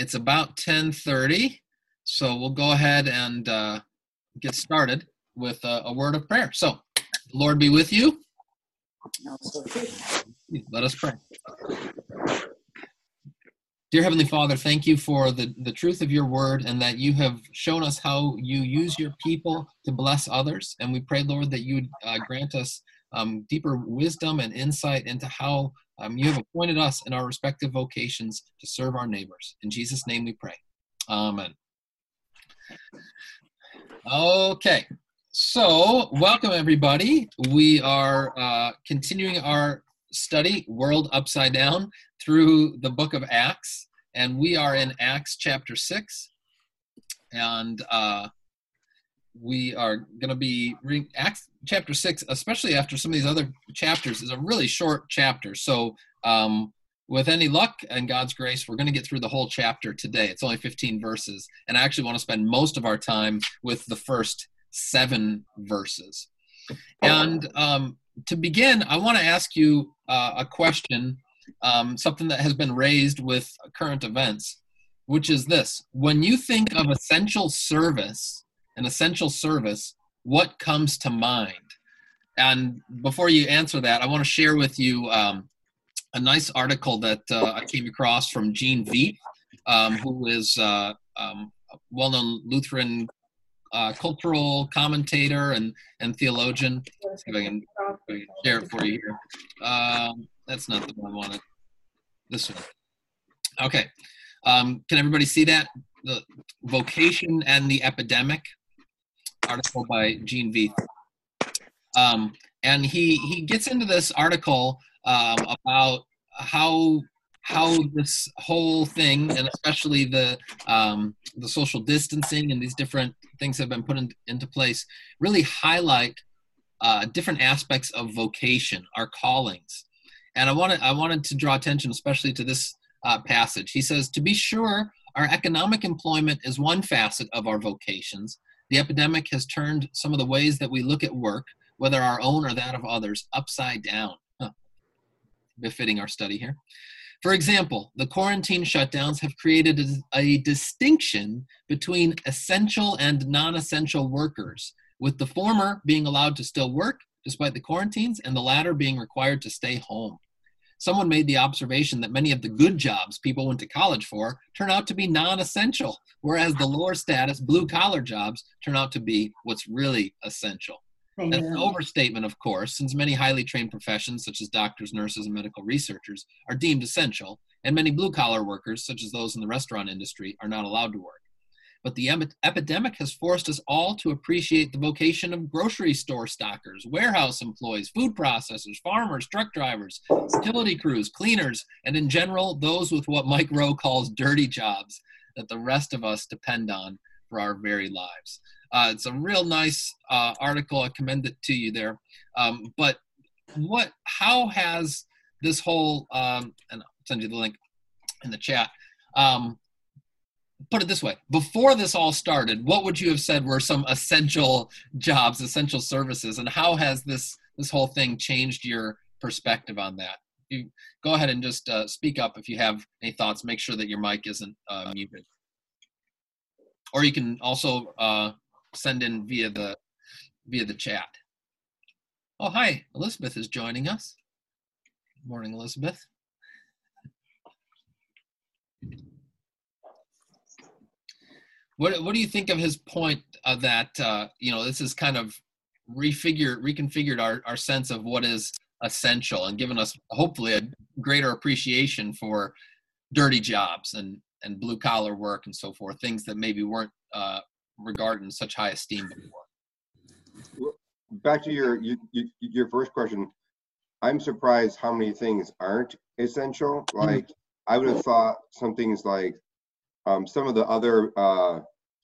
It's about 10:30, so we'll go ahead and uh, get started with a, a word of prayer. So, Lord be with you. Let us pray. Dear Heavenly Father, thank you for the, the truth of your word and that you have shown us how you use your people to bless others. And we pray, Lord, that you would uh, grant us um, deeper wisdom and insight into how um, you have appointed us in our respective vocations to serve our neighbors. In Jesus' name we pray. Amen. Okay, so welcome everybody. We are uh, continuing our study, World Upside Down, through the book of Acts, and we are in Acts chapter 6. And uh, we are going to be reading Acts chapter 6, especially after some of these other chapters, is a really short chapter. So, um, with any luck and God's grace, we're going to get through the whole chapter today. It's only 15 verses. And I actually want to spend most of our time with the first seven verses. And um, to begin, I want to ask you uh, a question, um, something that has been raised with current events, which is this When you think of essential service, an essential service, what comes to mind? And before you answer that, I want to share with you um, a nice article that uh, I came across from Gene Veith, um, who is uh, um, a well-known Lutheran uh, cultural commentator and, and theologian. Let's see if I can share it for you here. Um, that's not the one I wanted. This one. Okay. Um, can everybody see that? The vocation and the epidemic article by Gene Veith. Um, and he he gets into this article um, about how how this whole thing, and especially the um, the social distancing and these different things have been put in, into place, really highlight uh, different aspects of vocation, our callings. And I wanted I wanted to draw attention, especially to this uh, passage. He says, "To be sure, our economic employment is one facet of our vocations. The epidemic has turned some of the ways that we look at work, whether our own or that of others, upside down." Huh. Befitting our study here. For example, the quarantine shutdowns have created a, a distinction between essential and non essential workers, with the former being allowed to still work despite the quarantines, and the latter being required to stay home. Someone made the observation that many of the good jobs people went to college for turn out to be non essential, whereas the lower status blue collar jobs turn out to be what's really essential. That's an overstatement, of course, since many highly trained professions, such as doctors, nurses, and medical researchers, are deemed essential, and many blue collar workers, such as those in the restaurant industry, are not allowed to work. But the em- epidemic has forced us all to appreciate the vocation of grocery store stockers, warehouse employees, food processors, farmers, truck drivers, utility crews, cleaners, and in general, those with what Mike Rowe calls dirty jobs that the rest of us depend on for our very lives. Uh, it's a real nice uh, article. I commend it to you there. Um, but what? How has this whole? Um, and I'll send you the link in the chat. Um, put it this way before this all started what would you have said were some essential jobs essential services and how has this this whole thing changed your perspective on that? You go ahead and just uh, speak up if you have any thoughts. Make sure that your mic isn't uh, muted. Or you can also uh, send in via the via the chat. Oh hi elizabeth is joining us. Good morning elizabeth What What do you think of his point of that? Uh, you know, this is kind of refigure reconfigured our our sense of what is essential and given us hopefully a greater appreciation for dirty jobs and and blue collar work and so forth, things that maybe weren't uh, regarded in such high esteem before. Back to your, your your first question, I'm surprised how many things aren't essential. Mm-hmm. Like I would have thought some things like um, some of the other uh,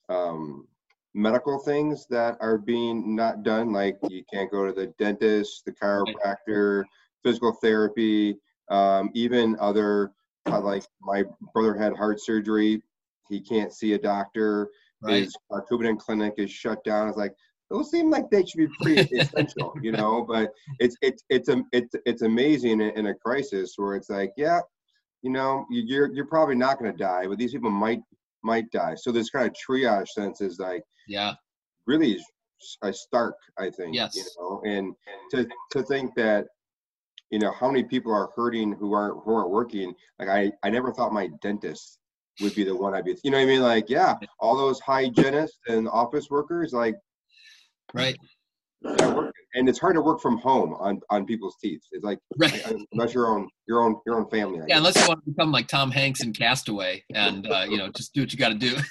um, medical things that are being not done, like you can't go to the dentist, the chiropractor, physical therapy, um, even other, uh, like my brother had heart surgery. He can't see a doctor. Right. His uh, Coumadin clinic is shut down. It's like, those seem like they should be pretty essential, you know, but it's, it's, it's, a, it's, it's amazing in, in a crisis where it's like, yeah, you know, you- you're you're probably not going to die, but these people might might die. So this kind of triage sense is like Yeah. really stark, I think. Yes. You know, and to to think that, you know, how many people are hurting who aren't who aren't working. Like I I never thought my dentist would be the one I'd be. You know what I mean? Like yeah, all those hygienists and office workers, like Right. Yeah, work, and it's hard to work from home on on people's teeth. It's like Right. unless your own your own your own family. I Yeah, guess. unless you want to become like Tom Hanks in Castaway and uh, you know just do what you got to do.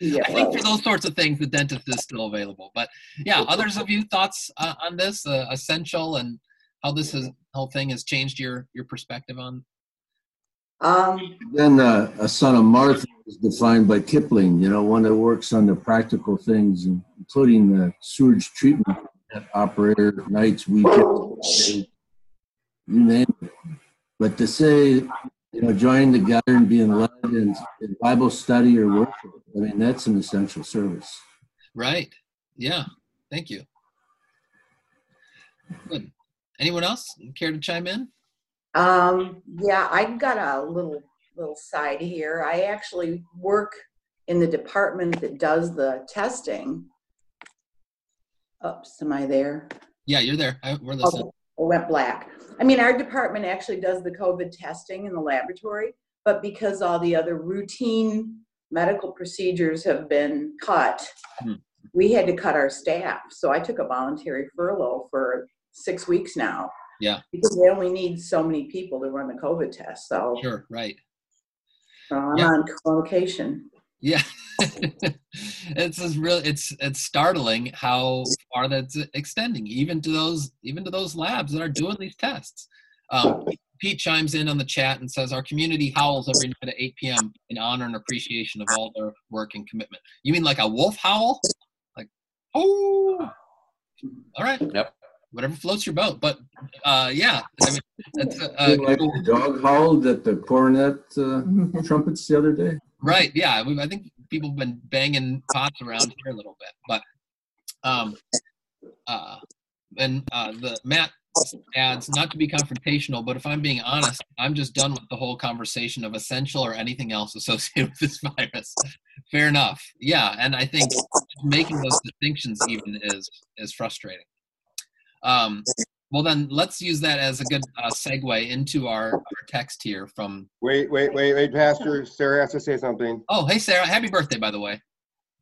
Yeah, I think well, for those sorts of things, the dentist is still available. But yeah, others of you thoughts uh, on this uh, essential and how this has whole thing has changed your your perspective on? Um, Then uh, a son of Martha is defined by Kipling, you know, one that works on the practical things, including the sewage treatment operator, nights, weekends, days, you name it. But to say, you know, joining together and being led in, in Bible study or worship, I mean, that's an essential service. Right. Yeah. Thank you. Good. Anyone else care to chime in? Um, yeah, I've got a little little side here. I actually work in the department that does the testing. Oops, am I there? Yeah, you're there. I, we're listening. Oh, went black. I mean, our department actually does the COVID testing in the laboratory, but because all the other routine medical procedures have been cut, Hmm. we had to cut our staff. So I took a voluntary furlough for six weeks now. Yeah. Because they only need so many people to run the COVID test. So Sure. Right. so I'm Yeah. on location. Yeah, it's just real. It's it's startling how far that's extending, even to those even to those labs that are doing these tests. Um, Pete chimes in on the chat and says, "Our community howls every night at 8 p.m. in honor and appreciation of all their work and commitment." You mean like a wolf howl? Like, oh, all right, Yep. Whatever floats your boat. But uh, yeah, I mean, it's uh, Feel like the dog howled at the cornet uh, trumpets the other day. Right. Yeah. we- I think people have been banging pots around here a little bit, but um, uh, and uh, the Matt adds not to be confrontational, but if I'm being honest, I'm just done with the whole conversation of essential or anything else associated with this virus. Fair enough. Yeah, and I think making those distinctions even is is frustrating. Um, well, then let's use that as a good uh, segue into our, our text here from. Wait, wait, wait, wait, Pastor. Sarah has to say something. Oh, hey Sarah, happy birthday, by the way.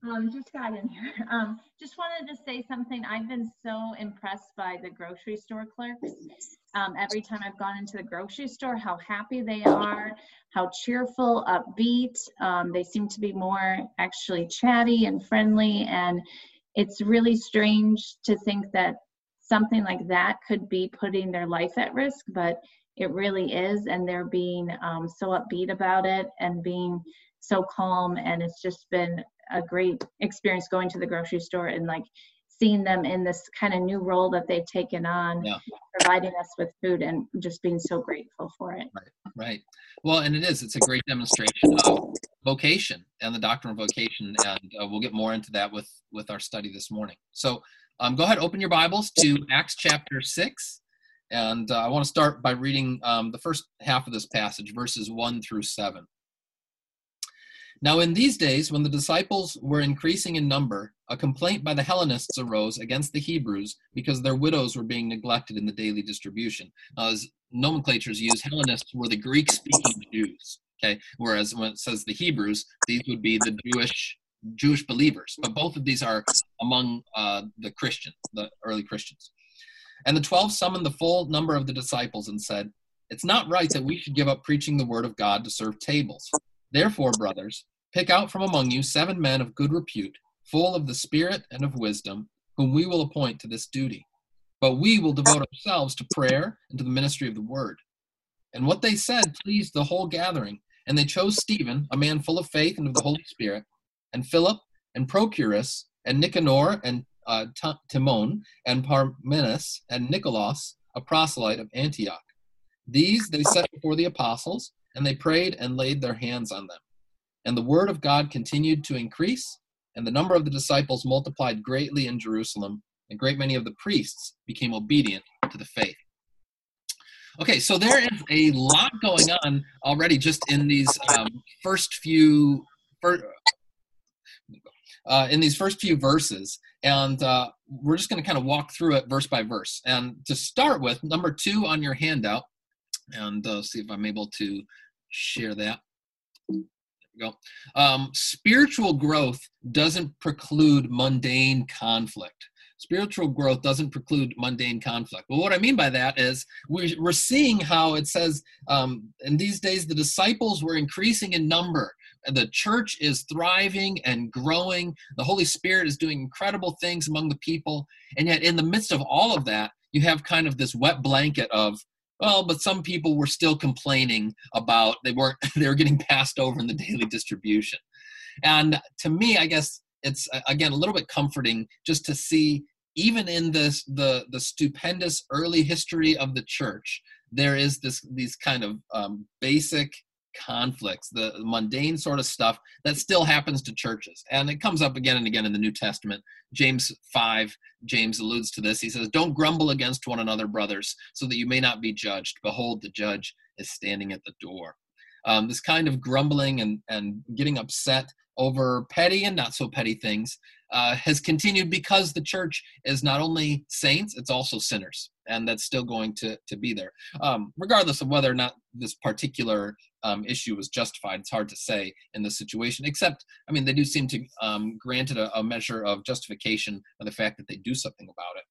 Um, just got in here. Um, just wanted to say something. I've been so impressed by the grocery store clerks. Um, every time I've gone into the grocery store, how happy they are, how cheerful, upbeat. Um, they seem to be more actually chatty and friendly. And it's really strange to think that something like that could be putting their life at risk, but it really is. And they're being um, so upbeat about it and being so calm. And it's just been a great experience going to the grocery store and like seeing them in this kind of new role that they've taken on, Yeah. providing us with food and just being so grateful for it. Right. right. Well, and it is. It's a great demonstration of vocation and the doctrine of vocation, and uh, we'll get more into that with with our study this morning. So, um, go ahead, open your Bibles to Acts chapter six, and uh, I want to start by reading um, the first half of this passage, verses one through seven. Now, in these days, when the disciples were increasing in number, a complaint by the Hellenists arose against the Hebrews because their widows were being neglected in the daily distribution. Now, as nomenclatures used, Hellenists were the Greek speaking Jews. Okay, whereas when it says the Hebrews, these would be the Jewish Jewish believers. But both of these are among uh, the Christians, the early Christians. And the twelve summoned the full number of the disciples and said, "It's not right that we should give up preaching the word of God to serve tables. Therefore, brothers, pick out from among you seven men of good repute, full of the Spirit and of wisdom, whom we will appoint to this duty. But we will devote ourselves to prayer and to the ministry of the word." And what they said pleased the whole gathering. And they chose Stephen, a man full of faith and of the Holy Spirit, and Philip, and Prochorus, and Nicanor, and uh, Timon, and Parmenas, and Nicholas, a proselyte of Antioch. These they set before the apostles, and they prayed and laid their hands on them. And the word of God continued to increase, and the number of the disciples multiplied greatly in Jerusalem, and great many of the priests became obedient to the faith. Okay, so there is a lot going on already just in these um, first few uh, in these first few verses, and uh, we're just going to kind of walk through it verse by verse. And to start with, number two on your handout, and uh, see if I'm able to share that. There we go. Um, spiritual growth doesn't preclude mundane conflict spiritual growth doesn't preclude mundane conflict. But what I mean by that is we're seeing how it says um, in these days the disciples were increasing in number. The church is thriving and growing. The Holy Spirit is doing incredible things among the people. And yet, in the midst of all of that, you have kind of this wet blanket of, well, but some people were still complaining about they weren't they were getting passed over in the daily distribution. And to me, I guess it's again a little bit comforting just to see even in this the the stupendous early history of the church there is this these kind of um, basic conflicts the mundane sort of stuff that still happens to churches. And it comes up again and again in the new testament. James 5 james alludes to this. He says don't grumble against one another brothers so that you may not be judged. Behold the judge is standing at the door. Um, this kind of grumbling and, and getting upset over petty and not so petty things uh, has continued because the church is not only saints, it's also sinners. And that's still going to, to be there. Um, regardless of whether or not this particular um, issue was justified, it's hard to say in this situation, except, I mean, they do seem to um, granted a, a measure of justification of the fact that they do something about it.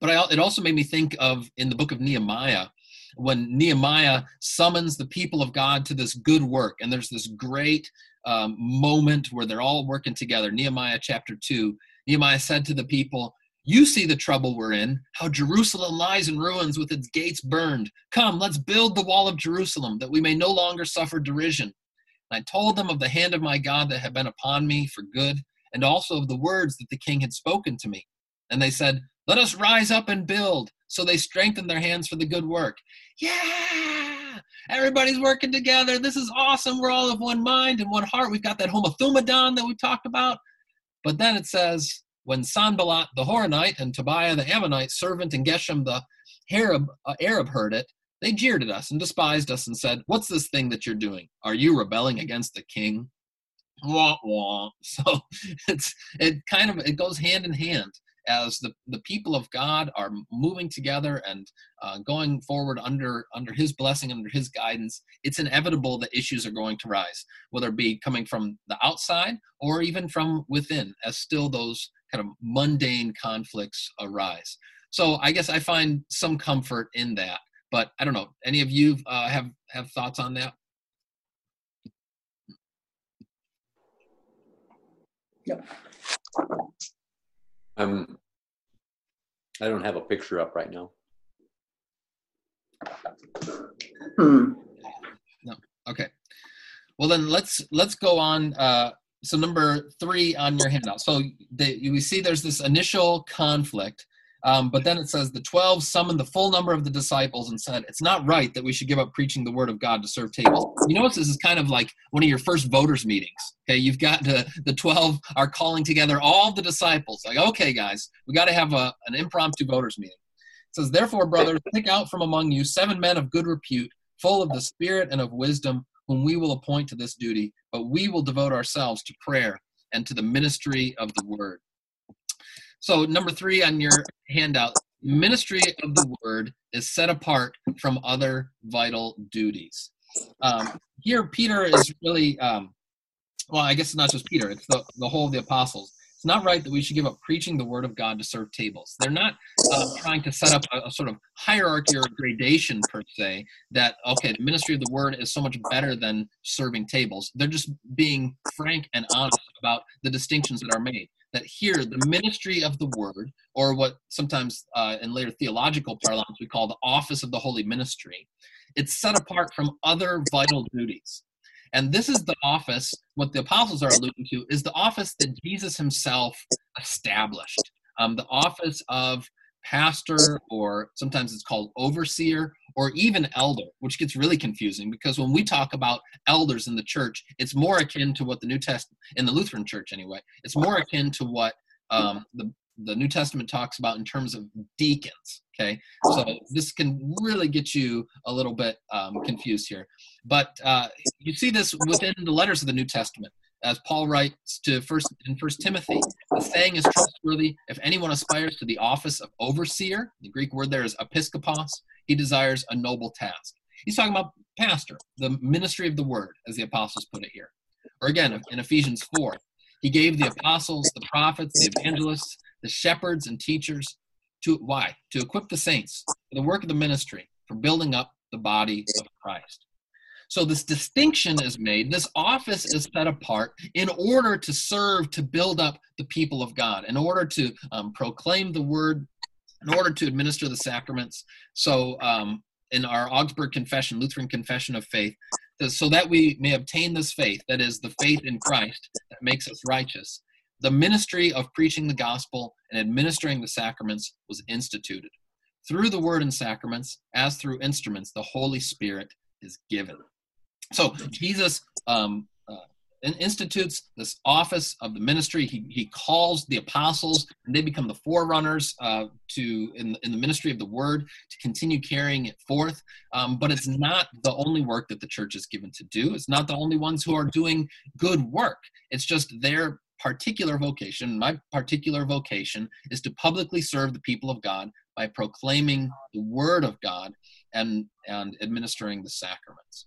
But I, it also made me think of in the book of Nehemiah, when Nehemiah summons the people of God to this good work, and there's this great um, moment where they're all working together. Nehemiah chapter 2. Nehemiah said to the people, You see the trouble we're in, how Jerusalem lies in ruins with its gates burned. Come, let's build the wall of Jerusalem, that we may no longer suffer derision. And I told them of the hand of my God that had been upon me for good, and also of the words that the king had spoken to me. And they said, Let us rise up and build. So they strengthened their hands for the good work. Yeah! Everybody's working together. This is awesome. We're all of one mind and one heart. We've got that homothumadon that we talked about. But then it says, when Sanballat the Horonite and Tobiah the Ammonite servant and Geshem the Arab, uh, Arab heard it, they jeered at us and despised us and said, What's this thing that you're doing? Are you rebelling against the king? Wah, wah. So it's it kind of it goes hand in hand as the, the people of God are moving together and uh, going forward under under His blessing, under His guidance, it's inevitable that issues are going to rise, whether it be coming from the outside or even from within, as still those kind of mundane conflicts arise. So I guess I find some comfort in that. But I don't know. Any of you uh, have have thoughts on that? Yep. Um, I don't have a picture up right now. Hmm. No. Okay. Well, then let's let's go on. Uh, so number three on your handout. So the, we see there's this initial conflict um, but then it says the 12 summoned the full number of the disciples and said, It's not right that we should give up preaching the word of God to serve tables. You notice this is kind of like one of your first voters' meetings. Okay, you've got the, the 12 are calling together all the disciples. Like, okay, guys, we got to have a, an impromptu voters' meeting. It says, Therefore, brothers, pick out from among you seven men of good repute, full of the Spirit and of wisdom, whom we will appoint to this duty, but we will devote ourselves to prayer and to the ministry of the word. So, number three on your handout ministry of the word is set apart from other vital duties. Um, here, Peter is really, um, well, I guess it's not just Peter, it's the, the whole of the apostles. It's not right that we should give up preaching the word of God to serve tables. They're not uh, trying to set up a, a, sort of hierarchy or gradation per se that, okay, the ministry of the word is so much better than serving tables. They're just being frank and honest about the distinctions that are made that here the ministry of the word, or what sometimes uh, in later theological parlance we call the office of the holy ministry, it's set apart from other vital duties. And this is the office, what the apostles are alluding to, is the office that Jesus himself established. Um, the office of pastor, or sometimes it's called overseer, or even elder, which gets really confusing because when we talk about elders in the church, it's more akin to what the New Testament, in the Lutheran church anyway, it's more akin to what um, the the New Testament talks about in terms of deacons. Okay, so this can really get you a little bit um, confused here, but uh, you see this within the letters of the New Testament. As Paul writes to first in First Timothy, the saying is trustworthy. If anyone aspires to the office of overseer, the Greek word there is episkopos, he desires a noble task. He's talking about pastor, the ministry of the word, as the apostles put it here. Or again, in Ephesians 4, he gave the apostles, the prophets, the evangelists, the shepherds, and teachers to why? To equip the saints for the work of the ministry, for building up the body of Christ. So this distinction is made. This office is set apart in order to serve to build up the people of God, in order to um, proclaim the word, in order to administer the sacraments. So um, in our Augsburg Confession, Lutheran Confession of Faith, so that we may obtain this faith, that is the faith in Christ that makes us righteous. The ministry of preaching the gospel and administering the sacraments was instituted. Through the word and sacraments, as through instruments, the Holy Spirit is given. So Jesus um, uh, institutes this office of the ministry. He, he calls the apostles, and they become the forerunners uh, to in, in the ministry of the word to continue carrying it forth. Um, but it's not the only work that the church is given to do. It's not the only ones who are doing good work. It's just their particular vocation. My particular vocation is to publicly serve the people of God by proclaiming the word of God and and administering the sacraments.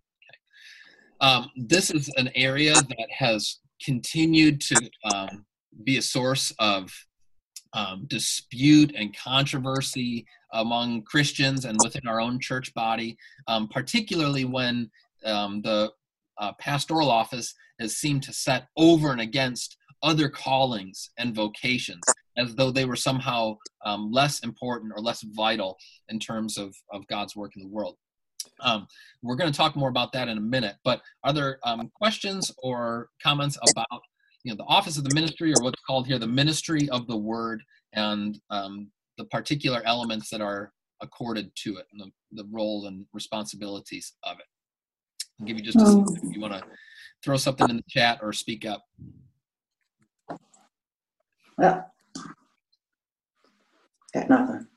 Um, this is an area that has continued to um, be a source of um, dispute and controversy among Christians and within our own church body, um, particularly when um, the uh, pastoral office has seemed to set over and against other callings and vocations as though they were somehow um, less important or less vital in terms of, of God's work in the world. Um, we're going to talk more about that in a minute. But are there um, questions or comments about you know the office of the ministry, or what's called here the ministry of the word, and um, the particular elements that are accorded to it, and the, the roles and responsibilities of it? I'll give you just a Um, second if you want to throw something in the chat or speak up. Yeah. Got nothing.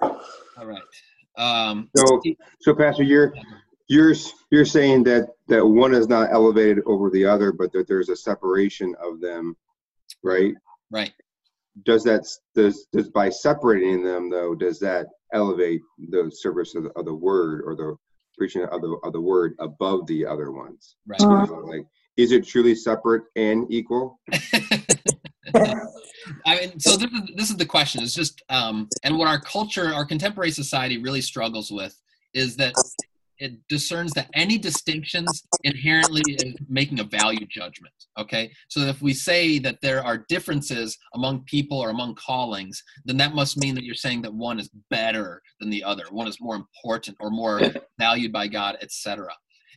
All right. Um, So, so Pastor, you're, you're, you're saying that, that one is not elevated over the other, but that there's a separation of them, right? right. Does that, does, does by separating them though, does that elevate the service of the, of the word or the preaching of the, of the word above the other ones? Right. You know, Like, is it truly separate and equal? I mean, so this is this is the question. It's just, um, and what our culture, our contemporary society, really struggles with is that it discerns that any distinctions inherently is making a value judgment. Okay, so if we say that there are differences among people or among callings, then that must mean that you're saying that one is better than the other, one is more important or more valued by God, etc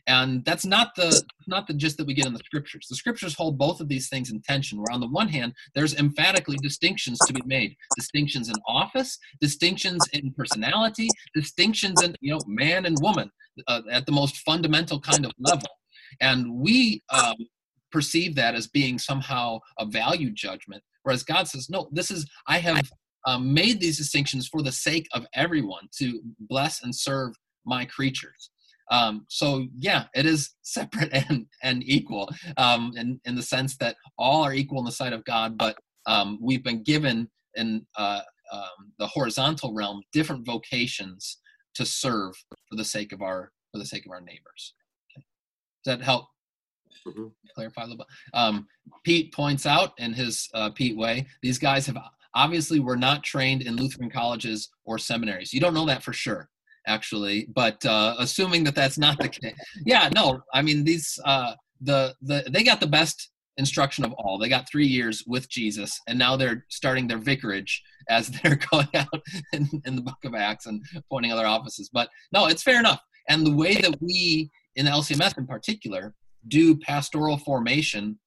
and that's not the not the gist that we get in the scriptures. The scriptures hold both of these things in tension where on the one hand there's emphatically distinctions to be made. Distinctions in office distinctions in personality distinctions in you know man and woman uh, at the most fundamental kind of level. And we um, perceive that as being somehow a value judgment whereas god says no this is i have um, made these distinctions for the sake of everyone to bless and serve my creatures um, so yeah, it is separate and and equal um, in in the sense that all are equal in the sight of God, but um, we've been given in uh, um, the horizontal realm different vocations to serve for the sake of our for the sake of our neighbors. Okay. Does that help Mhm. clarify a little bit? Um, Pete points out in his uh, Pete way, these guys have obviously were not trained in Lutheran colleges or seminaries. You don't know that for sure actually but uh, assuming that that's not the case yeah no i mean these uh, the the they got the best instruction of all. They got three years with jesus and now they're starting their vicarage as they're going out in, in the book of acts and appointing other offices. But no it's fair enough. And the way that we in the lcms in particular do pastoral formation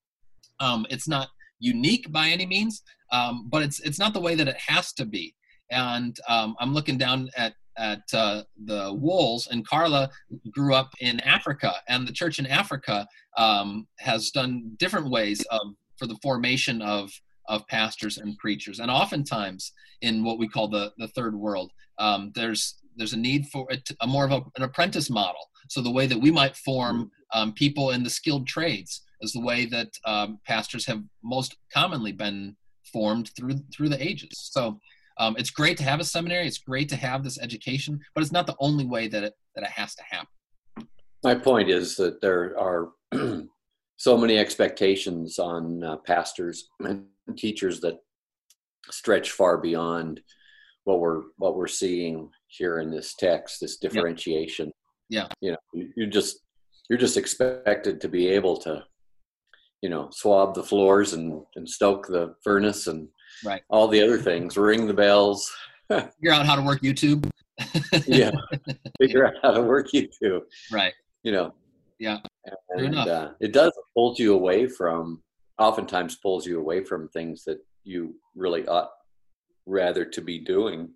um, it's not unique by any means um, but it's it's not the way that it has to be. And um, i'm looking down at at uh, the Wolves, and Carla grew up in Africa, and the church in Africa um, has done different ways of for the formation of of pastors and preachers. And oftentimes in what we call the the third world, um, there's there's a need for a, a more of a, an apprentice model. So the way that we might form um, people in the skilled trades is the way that um, pastors have most commonly been formed through through the ages. So um, it's great to have a seminary. It's great to have this education, but it's not the only way that it that it has to happen. My point is that there are so many expectations on uh, pastors and teachers that stretch far beyond what we're what we're seeing here in this text. This differentiation. Yeah. You know, you, you just you're just expected to be able to, you know, swab the floors and and stoke the furnace and right all the other things, ring the bells. Figure out how to work YouTube. yeah, figure out how to work YouTube. Right. You know. Yeah. And enough. Uh, it does pull you away from. Oftentimes, pulls you away from things that you really ought rather to be doing.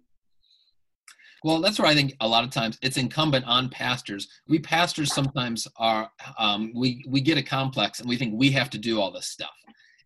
Well, that's where I think a lot of times it's incumbent on pastors. We pastors sometimes are um, we we get a complex and we think we have to do all this stuff,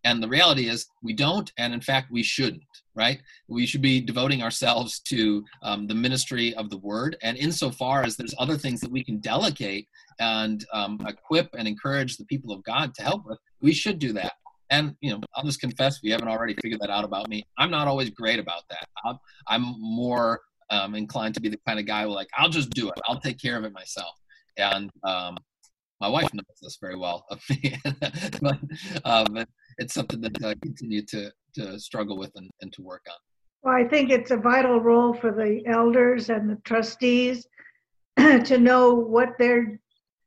and the reality is we don't, and in fact we shouldn't. Right? We should be devoting ourselves to um, the ministry of the word, and insofar as there's other things that we can delegate and um, equip and encourage the people of God to help with, we should do that. And you know, I'll just confess if you haven't already figured that out about me, I'm not always great about that. I'm, I'm more um, inclined to be the kind of guy who like I'll just do it. I'll take care of it myself. And um, my wife knows this very well of me, but um, it's something that I continue to to struggle with and, and to work on. Well, I think it's a vital role for the elders and the trustees to know what their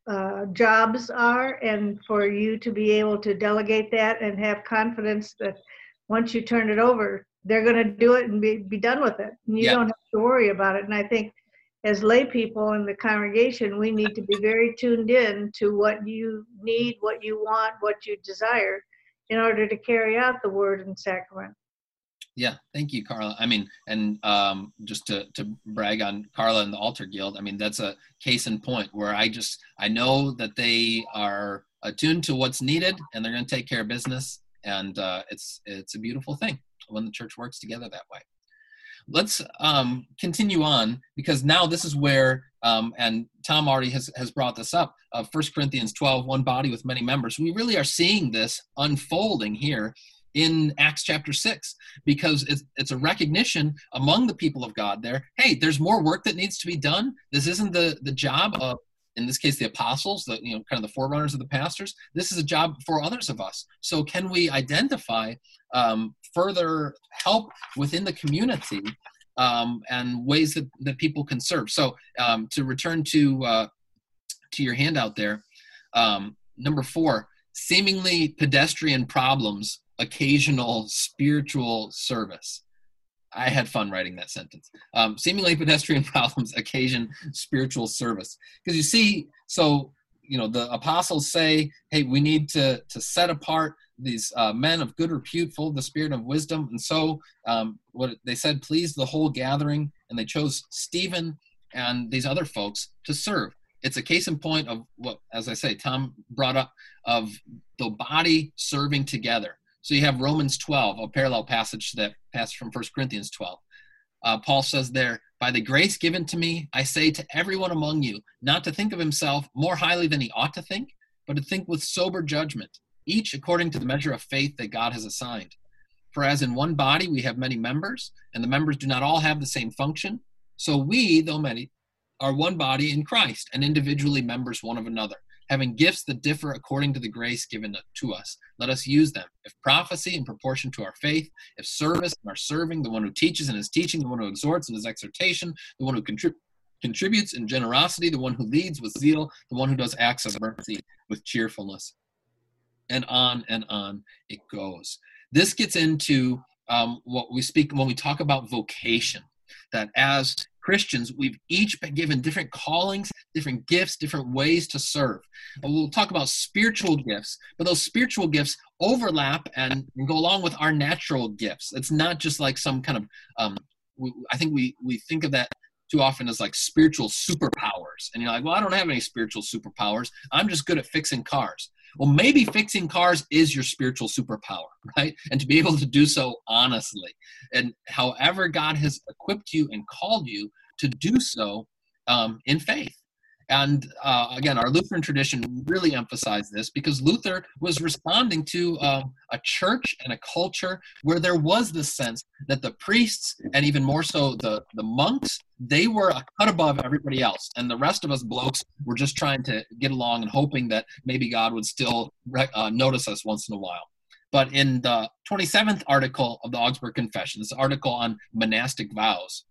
uh, jobs are and for you to be able to delegate that and have confidence that once you turn it over, they're going to do it and be, be done with it. And you Yeah. don't have to worry about it. And I think as lay people in the congregation, we need to be very tuned in to what you need, what you want, what you desire in order to carry out the word and sacrament. Yeah, thank you, Carla. I mean, and um, just to to brag on Carla and the Altar Guild. I mean, that's a case in point where I just I know that they are attuned to what's needed and they're going to take care of business, and uh, it's it's a beautiful thing when the church works together that way. Let's um, continue on because now this is where um, and Tom already has has brought this up. Uh, 1 Corinthians 12, one body with many members. We really are seeing this unfolding here in Acts chapter 6 because it's, it's a recognition among the people of God there hey, there's more work that needs to be done. This isn't the, the job of, in this case, the apostles, the you know, kind of the forerunners of the pastors. This is a job for others of us. So, can we identify um, further help within the community um, and ways that, that people can serve? So, um, to return to uh, to your handout there, um, number four, seemingly pedestrian problems occasional spiritual service. I had fun writing that sentence. Um, seemingly pedestrian problems occasion spiritual service. Because you see, so, you know, the apostles say, hey, we need to, to set apart these uh, men of good repute, full of the spirit of wisdom. And so, um, what they said pleased the whole gathering, and they chose Stephen and these other folks to serve. It's a case in point of what, as I say, Tom brought up of the body serving together. So you have Romans 12, a parallel passage to that passage from 1 Corinthians 12. Uh, Paul says there, By the grace given to me, I say to everyone among you, not to think of himself more highly than he ought to think, but to think with sober judgment, each according to the measure of faith that God has assigned. For as in one body we have many members, and the members do not all have the same function, so we, though many, are one body in Christ, and individually members one of another having gifts that differ according to the grace given to us. Let us use them. If prophecy in proportion to our faith, if service in our serving, the one who teaches in his teaching, the one who exhorts in his exhortation, the one who contrib- contributes in generosity, the one who leads with zeal, the one who does acts of mercy with cheerfulness. And on and on it goes. This gets into um, what we speak when we talk about vocation, that as Christians, we've each been given different callings, different gifts, different ways to serve. We'll talk about spiritual gifts, but those spiritual gifts overlap and go along with our natural gifts. It's not just like some kind of, um, we, I think we, we think of that too often as like spiritual superpowers. And you're like, well, I don't have any spiritual superpowers. I'm just good at fixing cars. Well, maybe fixing cars is your spiritual superpower, right? And to be able to do so honestly. And however God has equipped you and called you to do so um, in faith. And uh, again, our Lutheran tradition really emphasized this because Luther was responding to um, a church and a culture where there was this sense that the priests and even more so the, the monks, they were a cut above everybody else. And the rest of us blokes were just trying to get along and hoping that maybe God would still uh, notice us once in a while. But in the 27th article of the Augsburg Confession, this article on monastic vows,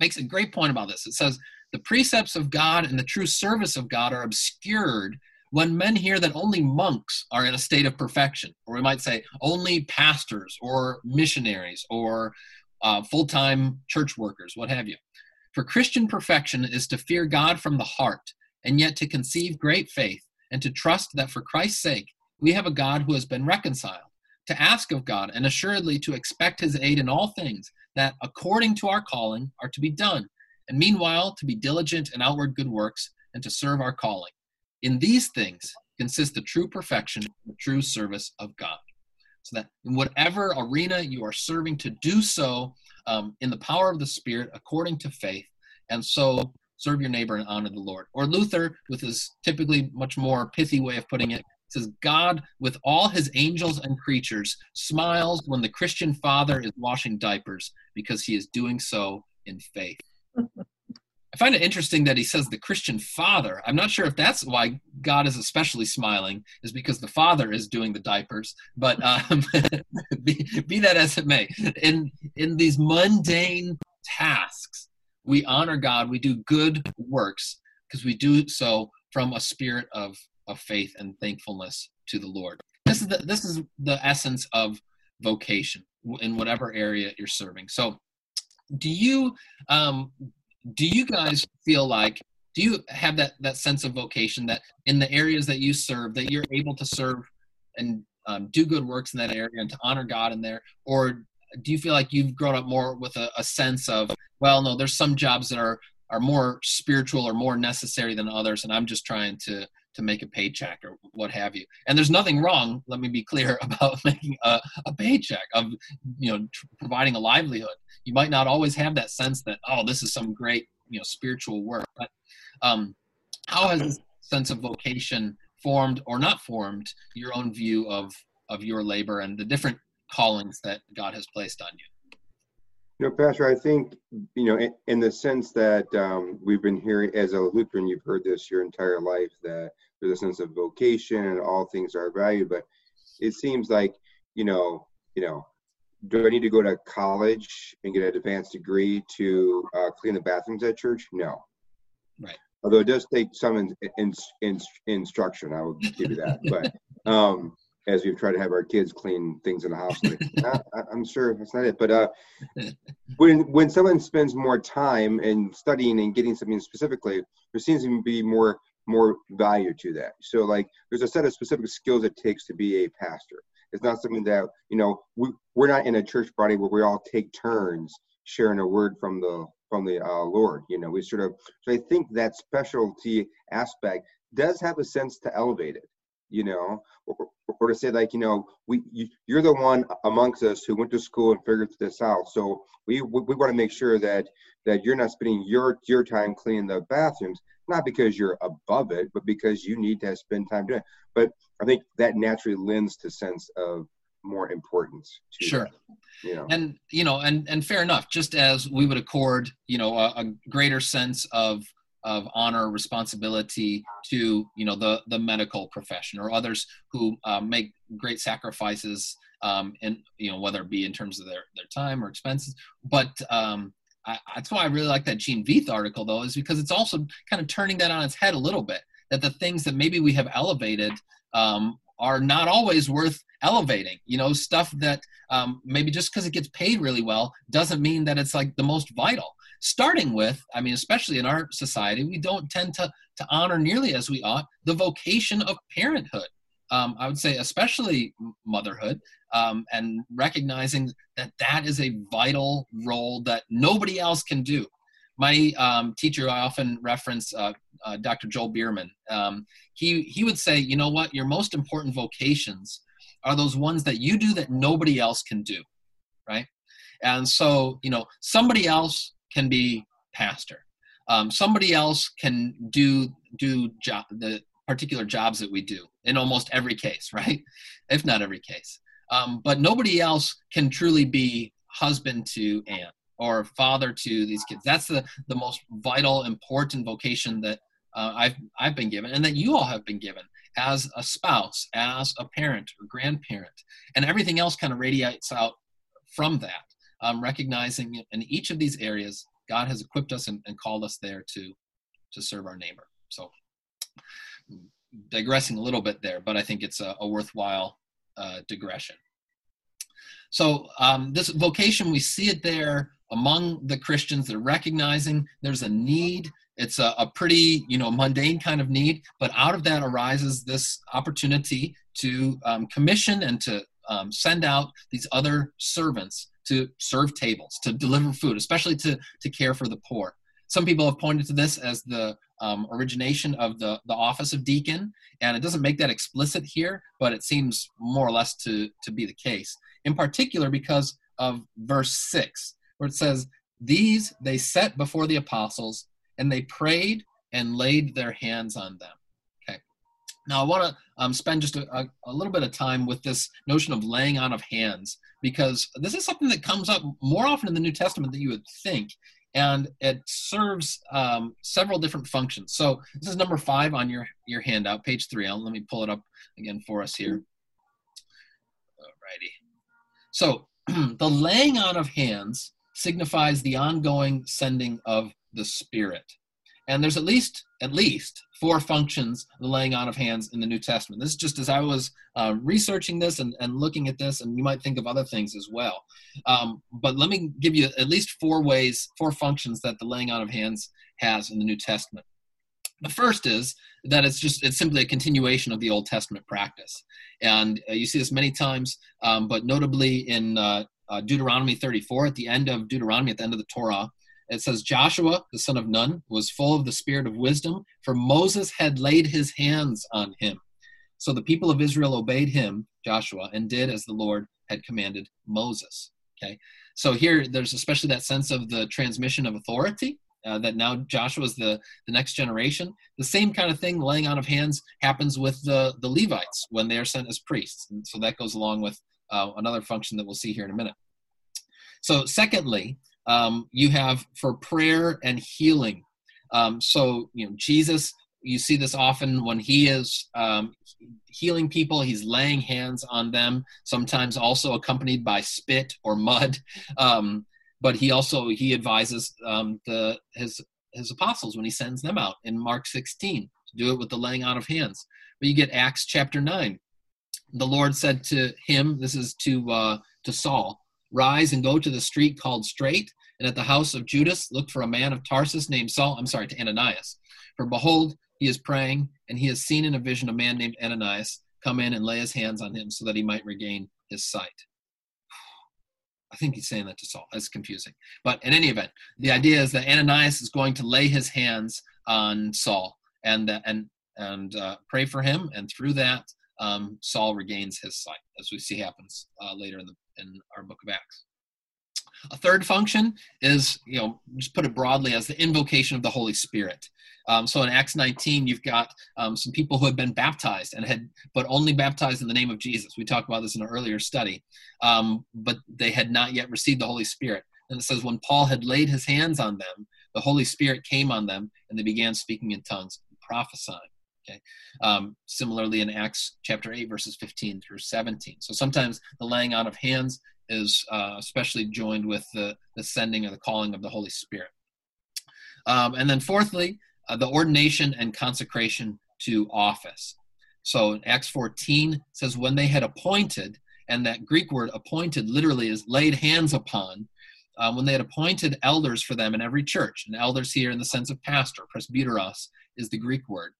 makes a great point about this. It says, the precepts of God and the true service of God are obscured when men hear that only monks are in a state of perfection, or we might say only pastors or missionaries or uh, full time church workers, what have you. For Christian perfection is to fear God from the heart, and yet to conceive great faith, and to trust that for Christ's sake we have a God who has been reconciled, to ask of God, and assuredly to expect his aid in all things that, according to our calling, are to be done and meanwhile to be diligent in outward good works and to serve our calling. In these things consists the true perfection, the true service of God. So that in whatever arena you are serving, to do so um, in the power of the Spirit according to faith, and so serve your neighbor and honor the Lord. Or Luther, with his typically much more pithy way of putting it, says, God, with all his angels and creatures, smiles when the Christian father is washing diapers because he is doing so in faith. I find it interesting that he says the Christian father. I'm not sure if that's why God is especially smiling, is because the father is doing the diapers. But um, be, be that as it may, in in these mundane tasks, we honor God. We do good works because we do so from a spirit of of faith and thankfulness to the Lord. This is the, this is the essence of vocation in whatever area you're serving. So do you um, do you guys feel like do you have that that sense of vocation that in the areas that you serve that you're able to serve and um, do good works in that area and to honor god in there or do you feel like you've grown up more with a, a sense of well no there's some jobs that are are more spiritual or more necessary than others and i'm just trying to to make a paycheck or what have you. And there's nothing wrong, let me be clear, about making a, a paycheck, of you know, tr- providing a livelihood. You might not always have that sense that, oh, this is some great, you know, spiritual work. But um, how has this sense of vocation formed or not formed your own view of of your labor and the different callings that God has placed on you? You know, Pastor, I think, you know, in, in the sense that um, we've been hearing as a Lutheran, you've heard this your entire life that there's a sense of vocation and all things are valued. But it seems like, you know, you know, do I need to go to college and get an advanced degree to uh, clean the bathrooms at church? No. Right. Although it does take some in, in, in, instruction, I will give you that. but um, as we've tried to have our kids clean things in the house. Like, I, am sure that's not it. But uh, when when someone spends more time in studying and getting something specifically, there seems to be more more value to that. So like, there's a set of specific skills it takes to be a pastor. It's not something that you know we, we're not in a church body where we all take turns sharing a word from the from the uh, Lord. You know, we sort of. So I think that specialty aspect does have a sense to elevate it you know, or, or, to say like, you know, we you, you're the one amongst us who went to school and figured this out. So we we, we want to make sure that that you're not spending your your time cleaning the bathrooms, not because you're above it, but because you need to spend time doing it. But I think that naturally lends to sense of more importance. sure. That, you know. And you know, and and fair enough. Just as we would accord, you know, a, a greater sense of of honor responsibility to you know the the medical profession or others who um, make great sacrifices um, and you know whether it be in terms of their their time or expenses but um, I, that's why I really like that Gene Veith article though is because it's also kind of turning that on its head a little bit that the things that maybe we have elevated um, are not always worth elevating. You know stuff that um, maybe just because it gets paid really well doesn't mean that it's like the most vital. Starting with i mean especially in our society we don't tend to to honor nearly as we ought the vocation of parenthood um, i would say especially motherhood um, and recognizing that that is a vital role that nobody else can do my um, teacher i often reference uh, uh, Dr. Joel Biermann. Um, he he would say, you know what, your most important vocations are those ones that you do that nobody else can do, right? And so, you know, somebody else can be pastor. Um, somebody else can do do job the particular jobs that we do in almost every case, right? If not every case. Um, but nobody else can truly be husband to Anne or father to these kids. That's the, the most vital, important vocation that uh, I've, I've been given and that you all have been given as a spouse, as a parent or grandparent. And everything else kind of radiates out from that, um, recognizing in each of these areas, God has equipped us and, and called us there to, to serve our neighbor. So digressing a little bit there, but I think it's a, a worthwhile uh, digression. So um, this vocation, we see it there among the Christians. They're recognizing there's a need. It's a, a pretty, you know, mundane kind of need, but out of that arises this opportunity to um, commission and to um, send out these other servants to serve tables, to deliver food, especially to, to care for the poor. Some people have pointed to this as the um, origination of the, the office of deacon, and it doesn't make that explicit here, but it seems more or less to, to be the case. In particular, because of verse 6, where it says, These they set before the apostles, and they prayed and laid their hands on them. Okay. Now, I want to um, spend just a, a, a little bit of time with this notion of laying on of hands, because this is something that comes up more often in the New Testament than you would think and it serves um, several different functions. So this is number five on your, your handout, page three. I'll, let me pull it up again for us here. Alrighty. So the laying on of hands signifies the ongoing sending of the Spirit. And there's at least at least four functions the laying on of hands in the New Testament. This is just as I was uh, researching this and, and looking at this, and you might think of other things as well. Um, but let me give you at least four ways, four functions that the laying on of hands has in the New Testament. The first is that it's just it's simply a continuation of the Old Testament practice, and uh, you see this many times, um, but notably in uh, uh, Deuteronomy 34 at the end of Deuteronomy at the end of the Torah it says Joshua, the son of Nun, was full of the spirit of wisdom, for Moses had laid his hands on him. So the people of Israel obeyed him, Joshua, and did as the Lord had commanded Moses. Okay, so here there's especially that sense of the transmission of authority. Uh, that now Joshua is the, the next generation. The same kind of thing, laying on of hands, happens with the, the Levites when they are sent as priests. And so that goes along with uh, another function that we'll see here in a minute. So, secondly, um, you have for prayer and healing. Um, so, you know, Jesus, you see this often when he is um, healing people, he's laying hands on them, sometimes also accompanied by spit or mud. Um, but he also he advises um, the his his apostles when he sends them out in Mark 16 to do it with the laying on of hands. But you get Acts chapter 9. The Lord said to him, this is to uh, to Saul, Rise and go to the street called Straight, and at the house of Judas look for a man of Tarsus named Saul. I'm sorry, to Ananias. For behold, he is praying, and he has seen in a vision a man named Ananias come in and lay his hands on him so that he might regain his sight. I think he's saying that to Saul. That's confusing. But in any event, the idea is that Ananias is going to lay his hands on Saul and and and uh, pray for him, and through that, um, Saul regains his sight, as we see happens uh, later in the in our book of Acts. A third function is, you know, just put it broadly as the invocation of the Holy Spirit. Um, so in Acts 19, you've got um, some people who had been baptized and had, but only baptized in the name of Jesus. We talked about this in an earlier study, um, but they had not yet received the Holy Spirit. And it says, when Paul had laid his hands on them, the Holy Spirit came on them, and they began speaking in tongues, and prophesying. Okay. Um, similarly, in Acts chapter 8, verses 15 through 17. So sometimes the laying on of hands is uh, especially joined with the, the sending or the calling of the Holy Spirit. Um, and then, fourthly, uh, the ordination and consecration to office. So in Acts 14 says, when they had appointed, and that Greek word appointed literally is laid hands upon, uh, when they had appointed elders for them in every church, and elders here in the sense of pastor, presbyteros is the Greek word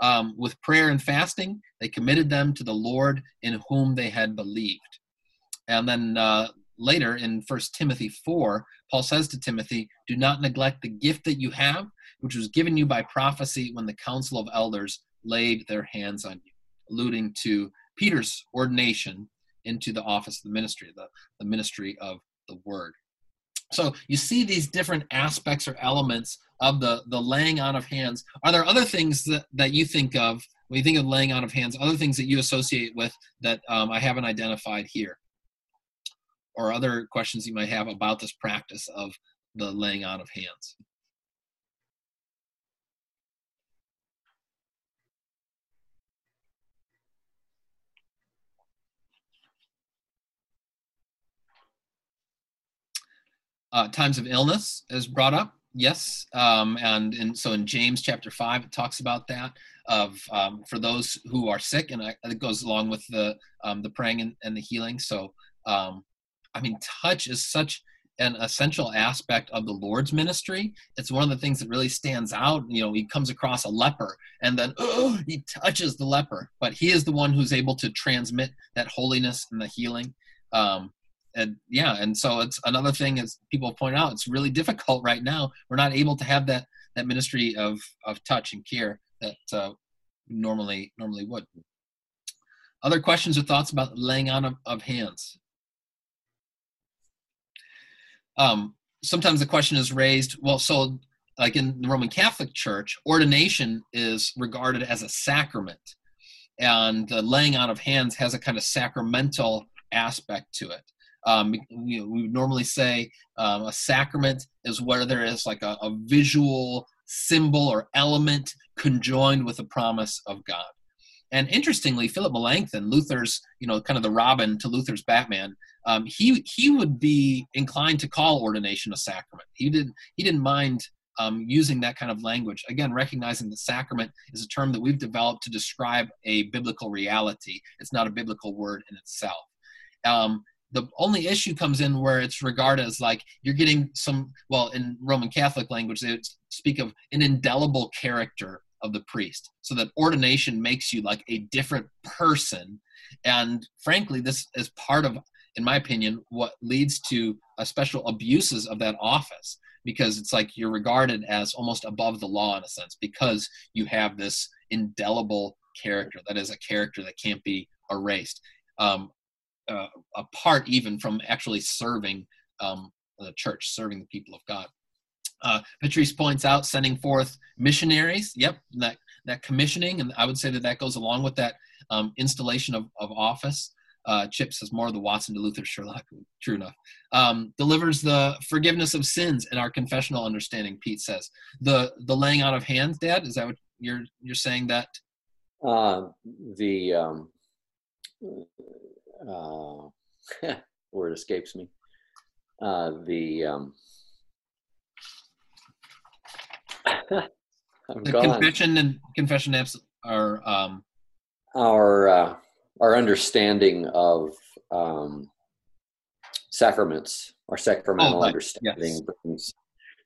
um, with prayer and fasting, they committed them to the Lord in whom they had believed. And then uh, later in First Timothy 4, Paul says to Timothy, Do not neglect the gift that you have, which was given you by prophecy when the council of elders laid their hands on you, alluding to Peter's ordination into the office of the ministry, the, the ministry of the word. So you see these different aspects or elements of the, the laying on of hands. Are there other things that, that you think of when you think of laying on of hands, other things that you associate with that um, I haven't identified here? Or other questions you might have about this practice of the laying on of hands? uh, times of illness is brought up yes um, and so in james chapter 5 it talks about that of um, for those who are sick and it goes along with the um, the praying and, and the healing so um, i mean touch is such an essential aspect of the lord's ministry. It's one of the things that really stands out. You know he comes across a leper and then oh, he touches the leper but he is the one who's able to transmit that holiness and the healing. Um, and yeah and so it's another thing as people point out it's really difficult right now. We're not able to have that that ministry of of touch and care that uh, normally normally would. Other questions or thoughts about laying on of, of hands um, sometimes the question is raised well so like in the roman catholic church ordination is regarded as a sacrament and the laying on of hands has a kind of sacramental aspect to it um, we would normally say um, a sacrament is where there is like a, a visual symbol or element conjoined with the promise of God. And interestingly, Philip Melanchthon, Luther's, you know, kind of the Robin to Luther's Batman, um, he he would be inclined to call ordination a sacrament. He didn't he didn't mind um, using that kind of language. Again, recognizing that sacrament is a term that we've developed to describe a biblical reality. It's not a biblical word in itself. Um, the only issue comes in where it's regarded as like you're getting some well in roman catholic language they speak of an indelible character of the priest so that ordination makes you like a different person and frankly this is part of in my opinion what leads to a special abuses of that office because it's like you're regarded as almost above the law in a sense because you have this indelible character that is a character that can't be erased um, uh, apart even from actually serving um, the church, serving the people of God. Uh, Patrice points out sending forth missionaries. Yep, that that commissioning, and I would say that that goes along with that um, installation of, of office. Uh, Chip says more of the Watson to Luther Sherlock. True enough. Um, delivers the forgiveness of sins in our confessional understanding. Pete says the the laying on of hands. Dad, is that what you're you're saying that? Uh, the um, uh, word escapes me. Uh, the um, the gone. confession and confession apps are um, our uh, our understanding of um, sacraments, our sacramental oh, understanding yes. brings.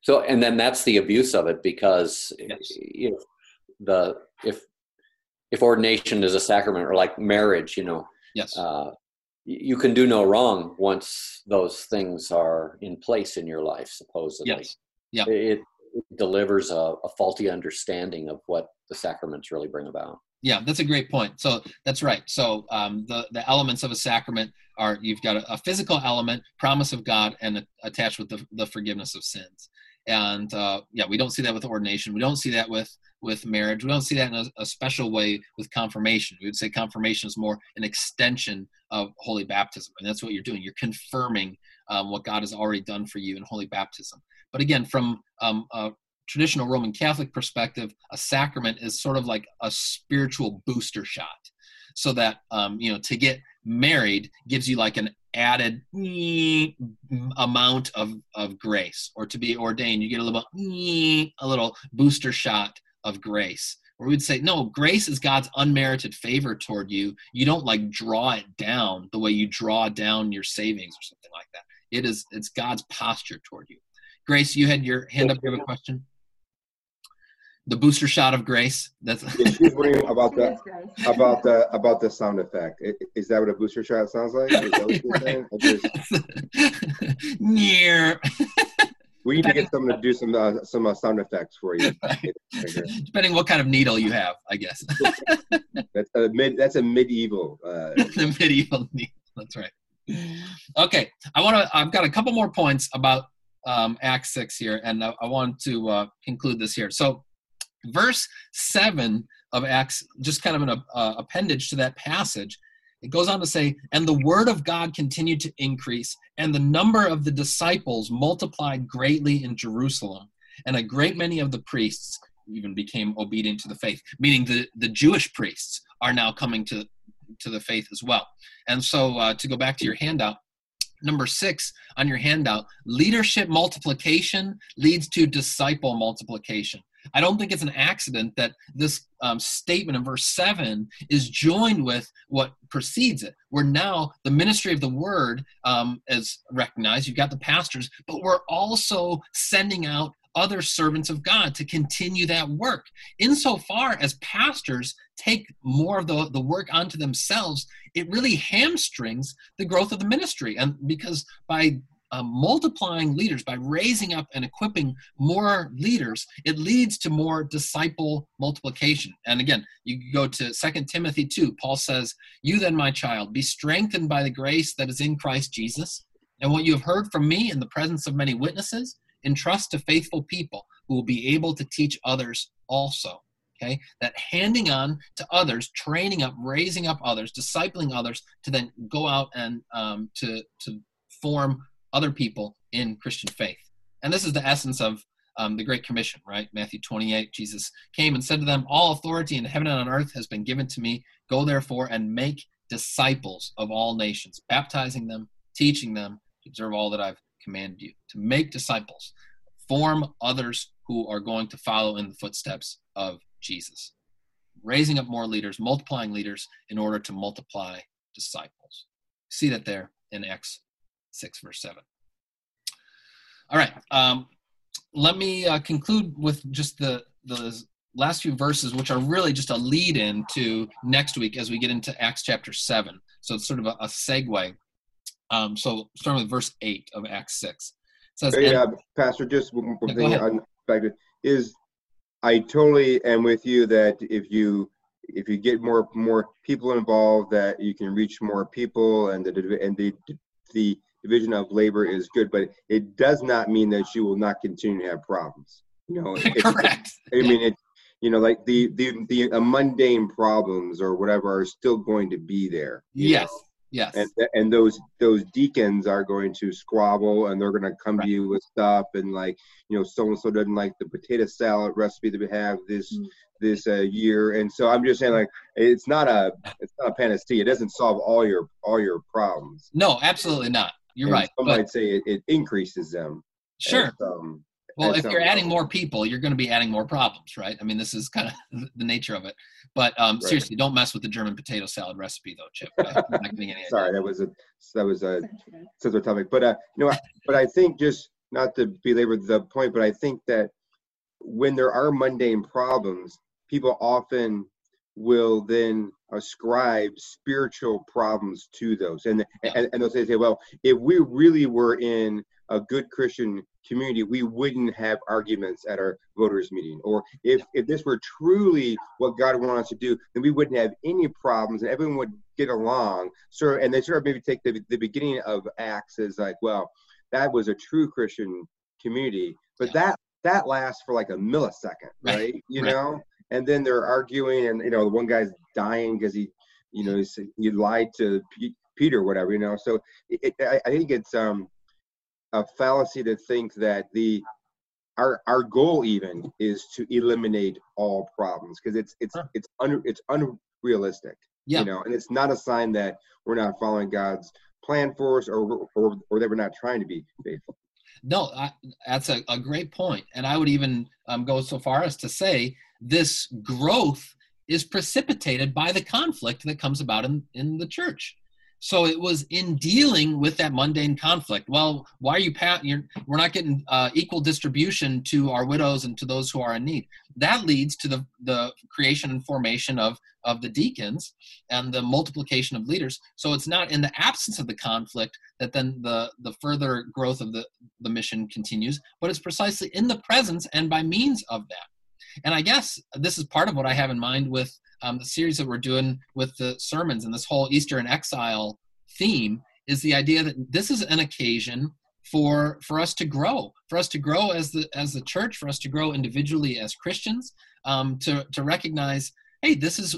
So, and then that's the abuse of it because yes. if the if if ordination is a sacrament or like marriage, you know, yes, uh, you can do no wrong once those things are in place in your life supposedly yes. yeah it delivers a, a, faulty understanding of what the sacraments really bring about. Yeah that's a great point. So that's right. So um, the, the elements of a sacrament are you've got a, a physical element promise of god and a, attached with the, the forgiveness of sins. And uh, yeah we don't see that with ordination. We don't see that with with marriage. We don't see that in a, a, special way with confirmation. We would say confirmation is more an extension of holy baptism and that's what you're doing. You're confirming um, what god has already done for you in holy baptism but again from um, a traditional roman catholic perspective a sacrament is sort of like a spiritual booster shot so that um, you know to get married gives you like an added amount of, of grace. Or to be ordained you get a little a little booster shot of grace. Where we'd say no grace is god's unmerited favor toward you. You don't like draw it down the way you draw down your savings or something like that. It is it's god's posture toward you grace you had your hand up you have a question the booster shot of grace. That's she's about the about the about the sound effect. Is that what a booster shot sounds like? Is that what you're saying? Just... We need to get someone to do some uh, some uh, sound effects for you. Depending what kind of needle you have, I guess. that's a mid. That's a medieval. Uh, the medieval needle. That's right. Okay, I want to. I've got a couple more points about um, Acts six here, and I, I want to uh, conclude this here. So, verse seven of Acts, just kind of an uh, appendage to that passage, it goes on to say, and the word of God continued to increase, and the number of the disciples multiplied greatly in Jerusalem, and a great many of the priests even became obedient to the faith, meaning the, the Jewish priests are now coming to, to the faith as well. And so uh, to go back to your handout, number six on your handout, leadership multiplication leads to disciple multiplication. I don't think it's an accident that this um, statement in verse 7 is joined with what precedes it. Where now the ministry of the word um, is recognized, you've got the pastors, but we're also sending out other servants of God to continue that work. Insofar as pastors take more of the, the work onto themselves, it really hamstrings the growth of the ministry. And because by uh, multiplying leaders, by raising up and equipping more leaders, it leads to more disciple multiplication. And again, you go to Second Timothy 2, Paul says, You then, my child, be strengthened by the grace that is in Christ Jesus. And what you have heard from me in the presence of many witnesses, entrust to faithful people who will be able to teach others also. Okay, that handing on to others, training up, raising up others, discipling others to then go out and um, to to form other people in Christian faith. And this is the essence of um, the Great Commission, right? Matthew 28, Jesus came and said to them, All authority in heaven and on earth has been given to me. Go therefore and make disciples of all nations, baptizing them, teaching them to observe all that I've commanded you. To make disciples, form others who are going to follow in the footsteps of Jesus. Raising up more leaders, multiplying leaders in order to multiply disciples. See that there in Acts 6, verse 7. All right. Um, let me uh, conclude with just the, the last few verses, which are really just a lead in to next week as we get into Acts chapter 7. So it's sort of a, a segue. Um, so starting with verse 8 of Acts 6. It says, Hey, and- uh, Pastor, just one Yeah, thing on is I totally am with you that if you if you get more more people involved, that you can reach more people, and the and the the division of labor is good, but it does not mean that you will not continue to have problems. You know, it's- correct. I mean, it, you know, like the the the uh, mundane problems or whatever are still going to be there. Yes. know? Yes. and and those those deacons are going to squabble and they're going to come Right. to you with stuff and like you know so and so doesn't like the potato salad recipe that we have this Mm. this uh, year and so i'm just saying like it's not a it's not a panacea it doesn't solve all your all your problems no, absolutely not. You're And right. some But might say it, it increases them sure. as, um, Well, if you're adding more people, you're going to be adding more problems, right? I mean, this is kind of the nature of it. But um, Right. seriously, don't mess with the German potato salad recipe, though, Chip. I'm not any sorry idea. that was a that was a sensitive topic but uh you know but i think just not to belabor the point but i think that when there are mundane problems people often will then ascribe spiritual problems to those and Yeah. and, and they'll say, say well if we really were in a good christian community we wouldn't have arguments at our voters meeting. Or if if this were truly what god wanted us to do then we wouldn't have any problems and everyone would get along. So and they sort of maybe take the, the beginning of acts as like well that was a true christian community but Yeah. that that lasts for like a millisecond Right, right, you right. know? And then they're arguing and you know the one guy's dying because he you know he's, he lied to P- peter or whatever you know? So it, I, I think it's um a fallacy to think that the our our goal even is to eliminate all problems because it's it's Sure. it's un, it's unrealistic Yeah. you know and it's not a sign that we're not following god's plan for us or or, or that we're not trying to be faithful No, I, that's a, a great point. And I would even um, go so far as to say this growth is precipitated by the conflict that comes about in, in the church. So it was in dealing with that mundane conflict. Well, why are you pat? You're, we're not getting uh, equal distribution to our widows and to those who are in need. That leads to the the creation and formation of of the deacons and the multiplication of leaders. So it's not in the absence of the conflict that then the the further growth of the the mission continues, but it's precisely in the presence and by means of that. And I guess this is part of what I have in mind with um, the series that we're doing with the sermons and this whole Easter and exile theme is the idea that this is an occasion for for us to grow, for us to grow as the as the church, for us to grow individually as Christians, um, to to recognize, hey, this is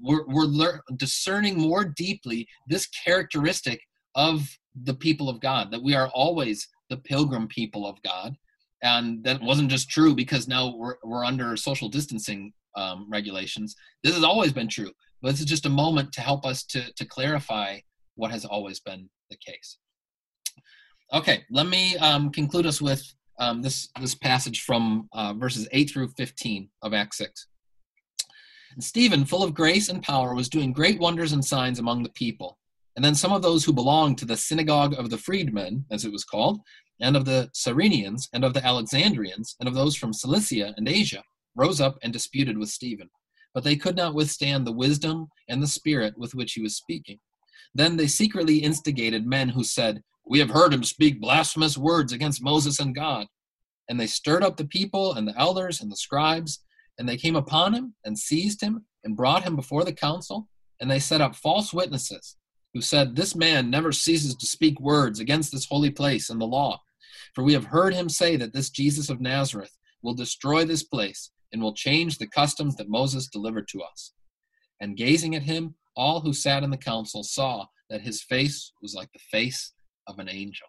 we're we're lear- discerning more deeply this characteristic of the people of God that we are always the pilgrim people of God, and that wasn't just true because now we're we're under social distancing um, regulations. This has always been true, but this is just a moment to help us to, to clarify what has always been the case. Okay, let me um, conclude us with um, this, this passage from uh, verses 8 through 15 of Acts 6. And Stephen, full of grace and power, was doing great wonders and signs among the people. And then some of those who belonged to the synagogue of the freedmen, as it was called, and of the Cyrenians, and of the Alexandrians, and of those from Cilicia and Asia, rose up and disputed with Stephen. But they could not withstand the wisdom and the spirit with which he was speaking. Then they secretly instigated men who said, We have heard him speak blasphemous words against Moses and God. And they stirred up the people and the elders and the scribes, and they came upon him and seized him and brought him before the council. And they set up false witnesses who said, This man never ceases to speak words against this holy place and the law. For we have heard him say that this Jesus of Nazareth will destroy this place and will change the customs that Moses delivered to us. And gazing at him, all who sat in the council saw that his face was like the face of an angel.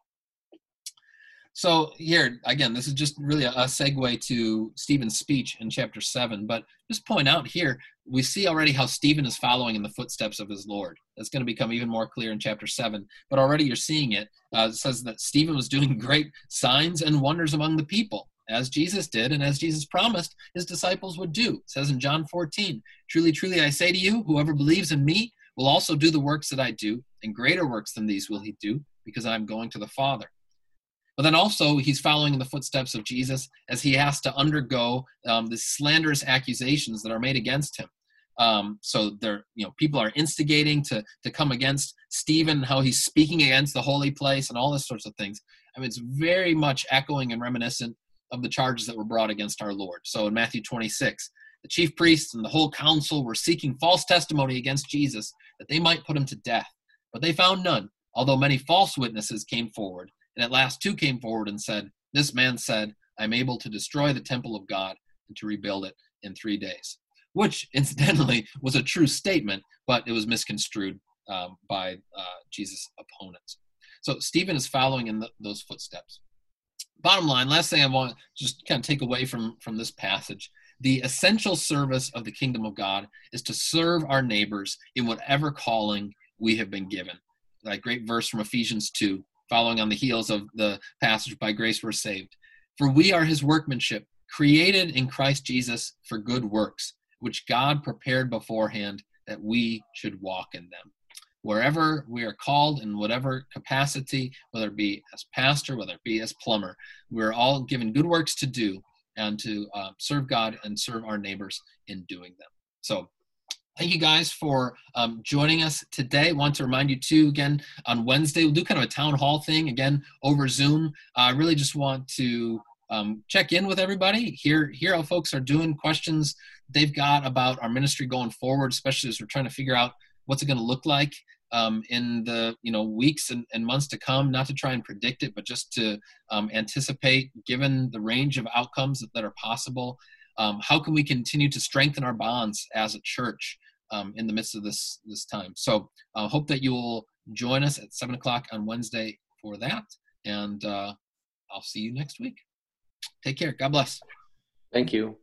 So, here, again, this is just really a, segue to Stephen's speech in chapter 7. But just point out here, we see already how Stephen is following in the footsteps of his Lord. That's going to become even more clear in chapter 7. But already you're seeing it. Uh, it says that Stephen was doing great signs and wonders among the people as Jesus did and as Jesus promised his disciples would do. It says in John 14, Truly, truly, I say to you, whoever believes in me will also do the works that I do, and greater works than these will he do, because I'm going to the Father. But then also, he's following in the footsteps of Jesus as he has to undergo um, the slanderous accusations that are made against him. Um, so there, you know, people are instigating to to come against Stephen, how he's speaking against the holy place, and all this sorts of things. I mean, it's very much echoing and reminiscent of the charges that were brought against our Lord. So in Matthew 26, the chief priests and the whole council were seeking false testimony against Jesus that they might put him to death. But they found none, although many false witnesses came forward. And at last two came forward and said, This man said, I'm able to destroy the temple of God and to rebuild it in three days. Which, incidentally, was a true statement, but it was misconstrued um, by uh, Jesus' opponents. So Stephen is following in the, those footsteps bottom line, last thing I want to just kind of take away from from this passage. The essential service of the kingdom of God is to serve our neighbors in whatever calling we have been given. That great verse from Ephesians 2, following on the heels of the passage, by grace we're saved. For we are his workmanship, created in Christ Jesus for good works, which God prepared beforehand that we should walk in them wherever we are called in whatever capacity, whether it be as pastor, whether it be as plumber, we're all given good works to do and to uh, serve God and serve our neighbors in doing them. So, thank you guys for um, joining us today. I want to remind you too, again, on Wednesday, we'll do kind of a town hall thing again over Zoom. Uh, I really just want to um, check in with everybody, hear, hear how folks are doing, questions they've got about our ministry going forward, especially as we're trying to figure out what's it going to look like um, in the you know weeks and, and, months to come not to try and predict it but just to um, anticipate given the range of outcomes that, that are possible um, how can we continue to strengthen our bonds as a church um, in the midst of this this time. So i uh, hope that you will join us at 7 o'clock on wednesday for that and uh, i'll see you next week. Take care. God bless. Thank you